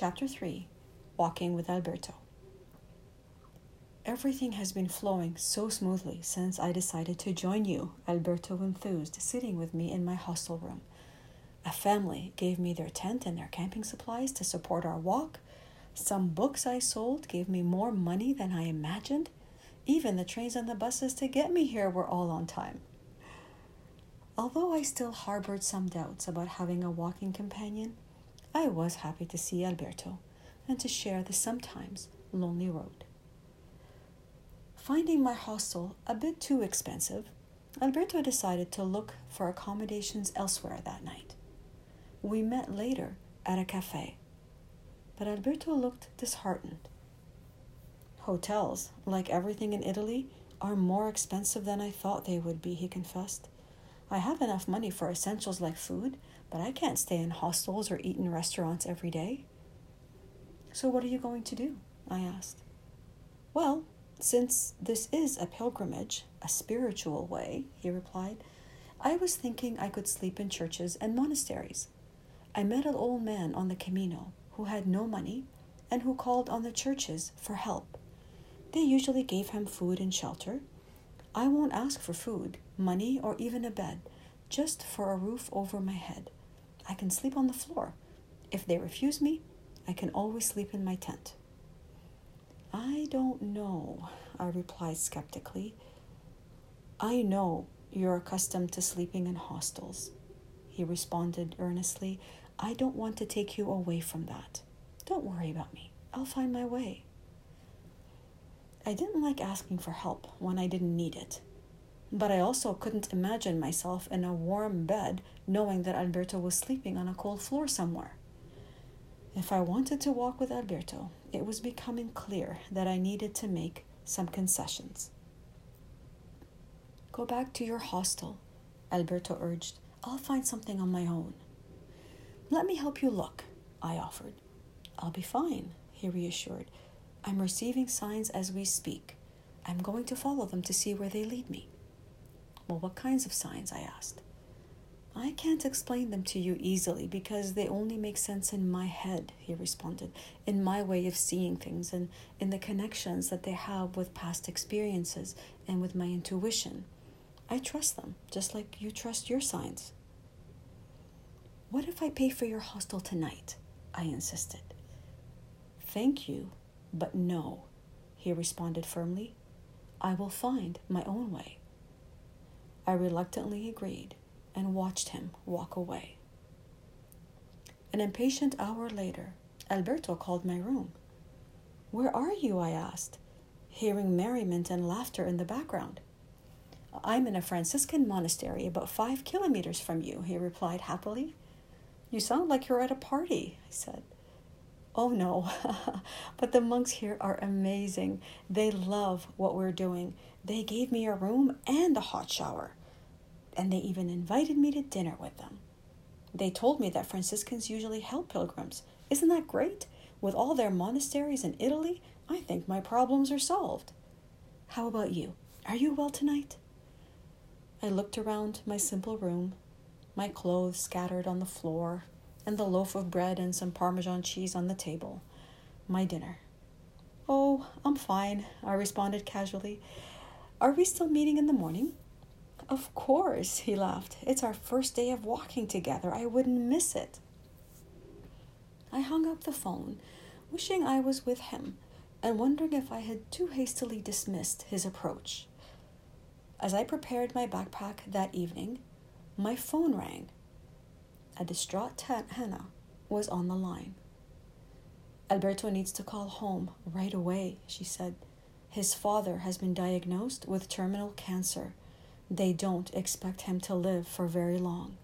Chapter 3 Walking with Alberto. Everything has been flowing so smoothly since I decided to join you, Alberto enthused, sitting with me in my hostel room. A family gave me their tent and their camping supplies to support our walk. Some books I sold gave me more money than I imagined. Even the trains and the buses to get me here were all on time. Although I still harbored some doubts about having a walking companion, I was happy to see Alberto and to share the sometimes lonely road. Finding my hostel a bit too expensive, Alberto decided to look for accommodations elsewhere that night. We met later at a cafe, but Alberto looked disheartened. Hotels, like everything in Italy, are more expensive than I thought they would be, he confessed. I have enough money for essentials like food, but I can't stay in hostels or eat in restaurants every day. So, what are you going to do? I asked. Well, since this is a pilgrimage, a spiritual way, he replied, I was thinking I could sleep in churches and monasteries. I met an old man on the Camino who had no money and who called on the churches for help. They usually gave him food and shelter. I won't ask for food, money, or even a bed, just for a roof over my head. I can sleep on the floor. If they refuse me, I can always sleep in my tent. I don't know, I replied skeptically. I know you're accustomed to sleeping in hostels, he responded earnestly. I don't want to take you away from that. Don't worry about me. I'll find my way. I didn't like asking for help when I didn't need it. But I also couldn't imagine myself in a warm bed knowing that Alberto was sleeping on a cold floor somewhere. If I wanted to walk with Alberto, it was becoming clear that I needed to make some concessions. Go back to your hostel, Alberto urged. I'll find something on my own. Let me help you look, I offered. I'll be fine, he reassured. I'm receiving signs as we speak. I'm going to follow them to see where they lead me. Well, what kinds of signs? I asked. I can't explain them to you easily because they only make sense in my head, he responded, in my way of seeing things and in the connections that they have with past experiences and with my intuition. I trust them, just like you trust your signs. What if I pay for your hostel tonight? I insisted. Thank you, but no, he responded firmly. I will find my own way. I reluctantly agreed and watched him walk away. An impatient hour later, Alberto called my room. Where are you? I asked, hearing merriment and laughter in the background. I'm in a Franciscan monastery about five kilometers from you, he replied happily. You sound like you're at a party, I said. Oh no, but the monks here are amazing. They love what we're doing. They gave me a room and a hot shower and they even invited me to dinner with them. They told me that Franciscans usually help pilgrims. Isn't that great? With all their monasteries in Italy, I think my problems are solved. How about you? Are you well tonight? I looked around my simple room, my clothes scattered on the floor, and the loaf of bread and some Parmesan cheese on the table. My dinner. Oh, I'm fine, I responded casually. Are we still meeting in the morning? Of course, he laughed. It's our first day of walking together. I wouldn't miss it. I hung up the phone, wishing I was with him and wondering if I had too hastily dismissed his approach. As I prepared my backpack that evening, my phone rang. A distraught Hannah was on the line. Alberto needs to call home right away, she said. His father has been diagnosed with terminal cancer they don't expect him to live for very long.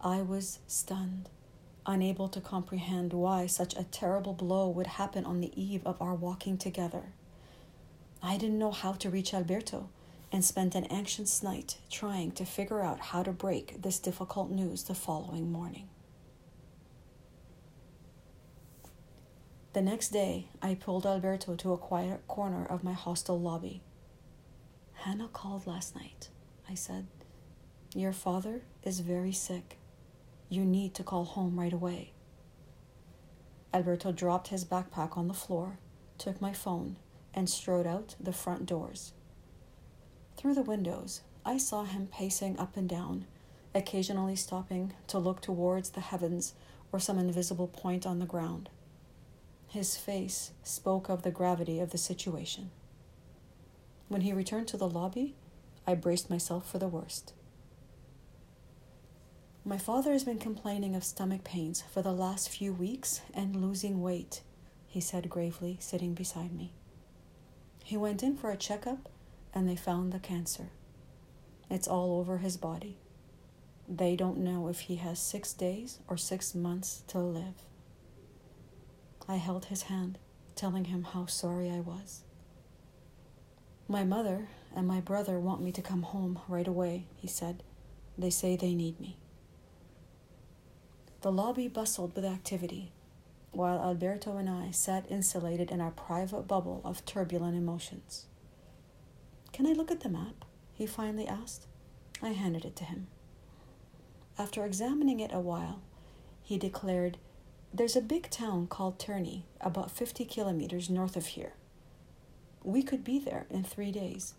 I was stunned, unable to comprehend why such a terrible blow would happen on the eve of our walking together. I didn't know how to reach Alberto and spent an anxious night trying to figure out how to break this difficult news the following morning. The next day, I pulled Alberto to a quiet corner of my hostel lobby. Hannah called last night. I said, Your father is very sick. You need to call home right away. Alberto dropped his backpack on the floor, took my phone, and strode out the front doors. Through the windows, I saw him pacing up and down, occasionally stopping to look towards the heavens or some invisible point on the ground. His face spoke of the gravity of the situation. When he returned to the lobby, I braced myself for the worst. My father has been complaining of stomach pains for the last few weeks and losing weight, he said gravely, sitting beside me. He went in for a checkup and they found the cancer. It's all over his body. They don't know if he has six days or six months to live. I held his hand, telling him how sorry I was. My mother and my brother want me to come home right away, he said. They say they need me. The lobby bustled with activity, while Alberto and I sat insulated in our private bubble of turbulent emotions. Can I look at the map? he finally asked. I handed it to him. After examining it a while, he declared, There's a big town called Terni, about 50 kilometers north of here. We could be there in three days.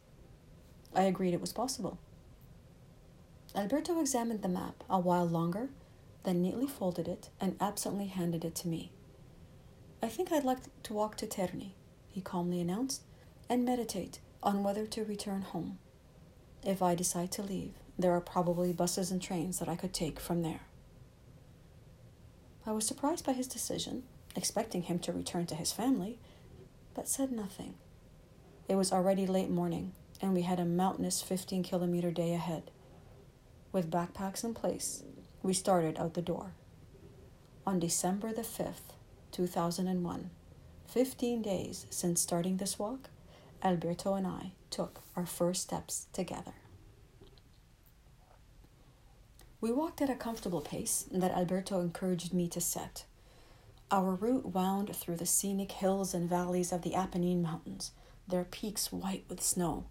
I agreed it was possible. Alberto examined the map a while longer then neatly folded it and absently handed it to me. I think I'd like to walk to Terni, he calmly announced, and meditate on whether to return home. If I decide to leave, there are probably buses and trains that I could take from there. I was surprised by his decision, expecting him to return to his family, but said nothing. It was already late morning, and we had a mountainous 15 kilometer day ahead. With backpacks in place, we started out the door. On December the 5th, 2001, 15 days since starting this walk, Alberto and I took our first steps together. We walked at a comfortable pace that Alberto encouraged me to set. Our route wound through the scenic hills and valleys of the Apennine Mountains, their peaks white with snow.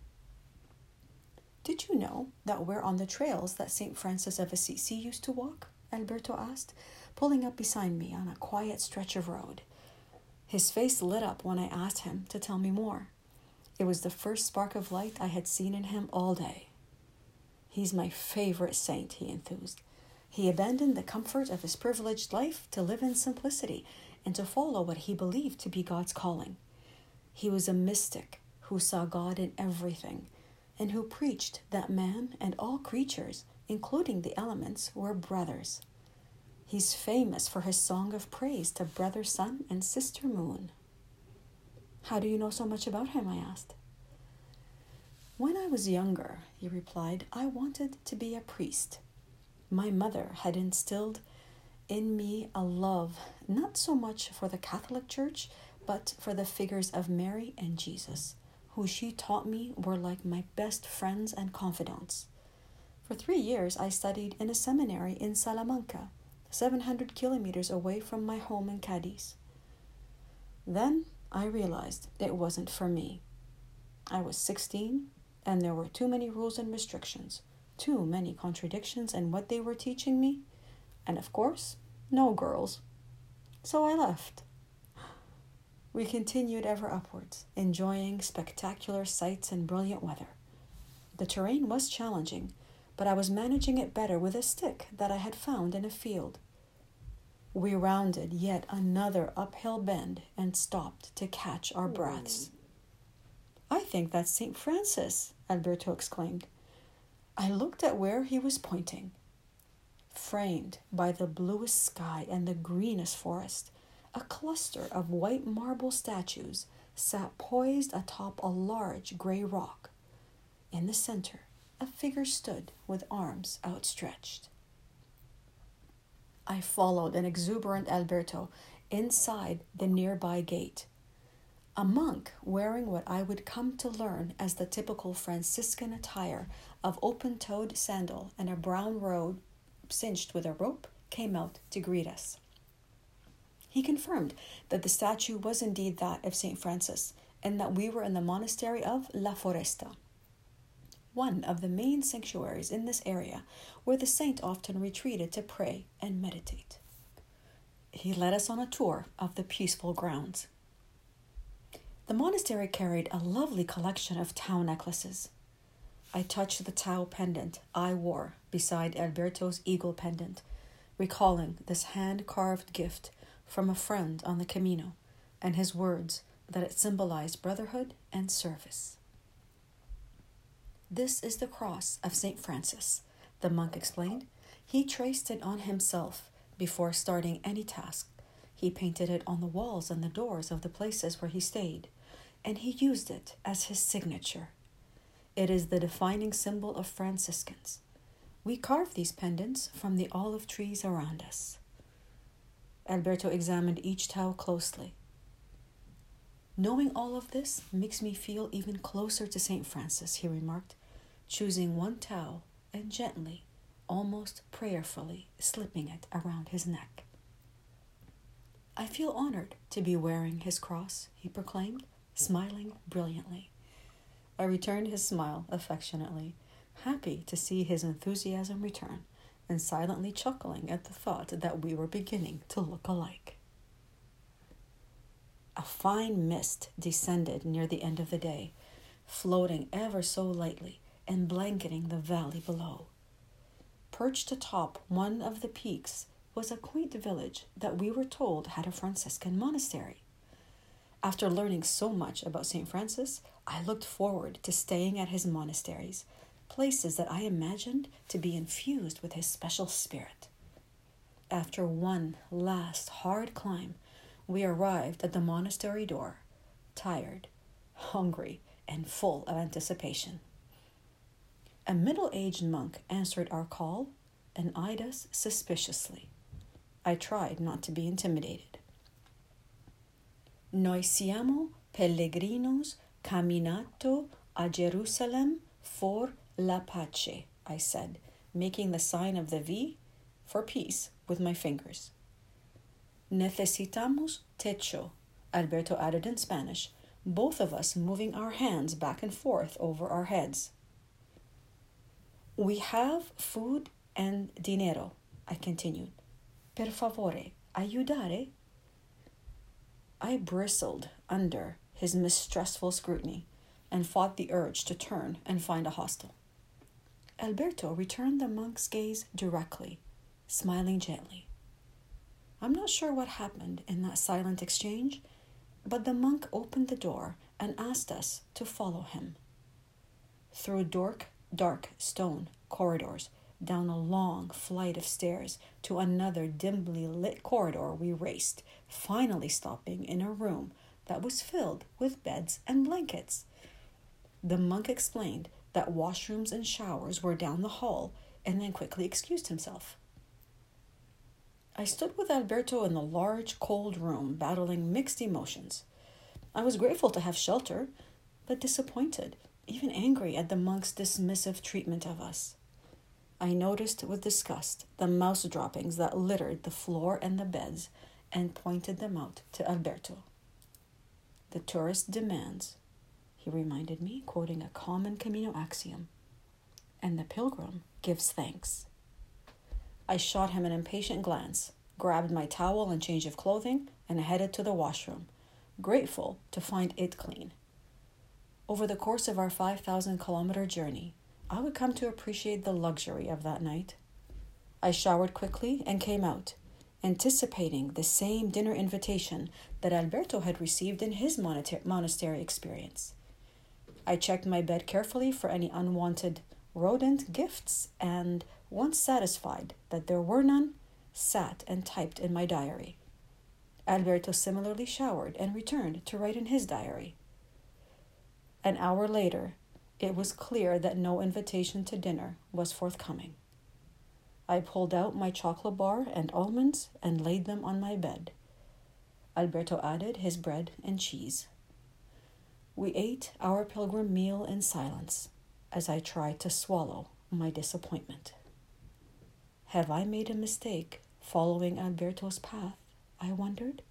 Did you know that we're on the trails that St. Francis of Assisi used to walk? Alberto asked, pulling up beside me on a quiet stretch of road. His face lit up when I asked him to tell me more. It was the first spark of light I had seen in him all day. He's my favorite saint, he enthused. He abandoned the comfort of his privileged life to live in simplicity and to follow what he believed to be God's calling. He was a mystic who saw God in everything and who preached that man and all creatures, including the elements, were brothers. He's famous for his song of praise to brother sun and sister moon. How do you know so much about him? I asked. When I was younger, he replied, I wanted to be a priest. My mother had instilled in me a love not so much for the Catholic Church, but for the figures of Mary and Jesus who she taught me were like my best friends and confidants. For three years, I studied in a seminary in Salamanca, 700 kilometers away from my home in Cadiz. Then I realized it wasn't for me. I was 16, and there were too many rules and restrictions, too many contradictions in what they were teaching me, and of course, no girls. So I left. We continued ever upwards, enjoying spectacular sights and brilliant weather. The terrain was challenging, but I was managing it better with a stick that I had found in a field. We rounded yet another uphill bend and stopped to catch our breaths. I think that's St. Francis, Alberto exclaimed. I looked at where he was pointing. Framed by the bluest sky and the greenest forest, a cluster of white marble statues sat poised atop a large gray rock. In the center, a figure stood with arms outstretched. I followed an exuberant Alberto inside the nearby gate. A monk wearing what I would come to learn as the typical Franciscan attire of open toed sandal and a brown robe cinched with a rope came out to greet us. He confirmed that the statue was indeed that of St. Francis and that we were in the monastery of La Foresta, one of the main sanctuaries in this area where the saint often retreated to pray and meditate. he led us on a tour of the peaceful grounds. The monastery carried a lovely collection of Tau necklaces. I touched the Tau pendant I wore beside Alberto's eagle pendant, recalling this hand carved gift from a friend on the Camino and his words that it symbolized brotherhood and service. This is the cross of St. Francis, the monk explained. He traced it on himself before starting any task. He painted it on the walls and the doors of the places where he stayed, and he used it as his signature. It is the defining symbol of Franciscans. We carve these pendants from the olive trees around us. Alberto examined each Tau closely. Knowing all of this makes me feel even closer to St. Francis, he remarked, choosing one Tau and gently, almost prayerfully, slipping it around his neck. I feel honored to be wearing his cross, he proclaimed, smiling brilliantly. I returned his smile affectionately, happy to see his enthusiasm return, and silently chuckling at the thought that we were beginning to look alike. A fine mist descended near the end of the day, floating ever so lightly and blanketing the valley below. Perched atop one of the peaks was a quaint village that we were told had a Franciscan monastery. After learning so much about St. Francis, I looked forward to staying at his monasteries, places that I imagined to be infused with his special spirit. After one last hard climb, we arrived at the monastery door, tired, hungry, and full of anticipation. A middle aged monk answered our call and eyed us suspiciously. I tried not to be intimidated. Noi siamo pellegrinos camminato a Jerusalem for la pace, I said, making the sign of the V for peace with my fingers. Necesitamos techo, Alberto added in Spanish, both of us moving our hands back and forth over our heads. We have food and dinero, I continued. Per favore, ayudare? I bristled under his mistrustful scrutiny and fought the urge to turn and find a hostel. Alberto returned the monk's gaze directly, smiling gently. I'm not sure what happened in that silent exchange, but the monk opened the door and asked us to follow him. Through dark, dark stone corridors, down a long flight of stairs to another dimly lit corridor we raced, finally stopping in a room that was filled with beds and blankets. The monk explained that washrooms and showers were down the hall and then quickly excused himself. I stood with Alberto in the large, cold room, battling mixed emotions. I was grateful to have shelter, but disappointed, even angry at the monk's dismissive treatment of us. I noticed with disgust the mouse droppings that littered the floor and the beds and pointed them out to Alberto. The tourist demands, he reminded me, quoting a common Camino axiom, and the pilgrim gives thanks. I shot him an impatient glance, grabbed my towel and change of clothing, and headed to the washroom, grateful to find it clean. Over the course of our 5,000 kilometer journey, I would come to appreciate the luxury of that night. I showered quickly and came out, anticipating the same dinner invitation that Alberto had received in his monastery experience. I checked my bed carefully for any unwanted rodent gifts and, once satisfied that there were none, sat and typed in my diary. Alberto similarly showered and returned to write in his diary. An hour later, it was clear that no invitation to dinner was forthcoming. I pulled out my chocolate bar and almonds and laid them on my bed. Alberto added his bread and cheese. We ate our pilgrim meal in silence as I tried to swallow my disappointment. Have I made a mistake following Alberto's path? I wondered.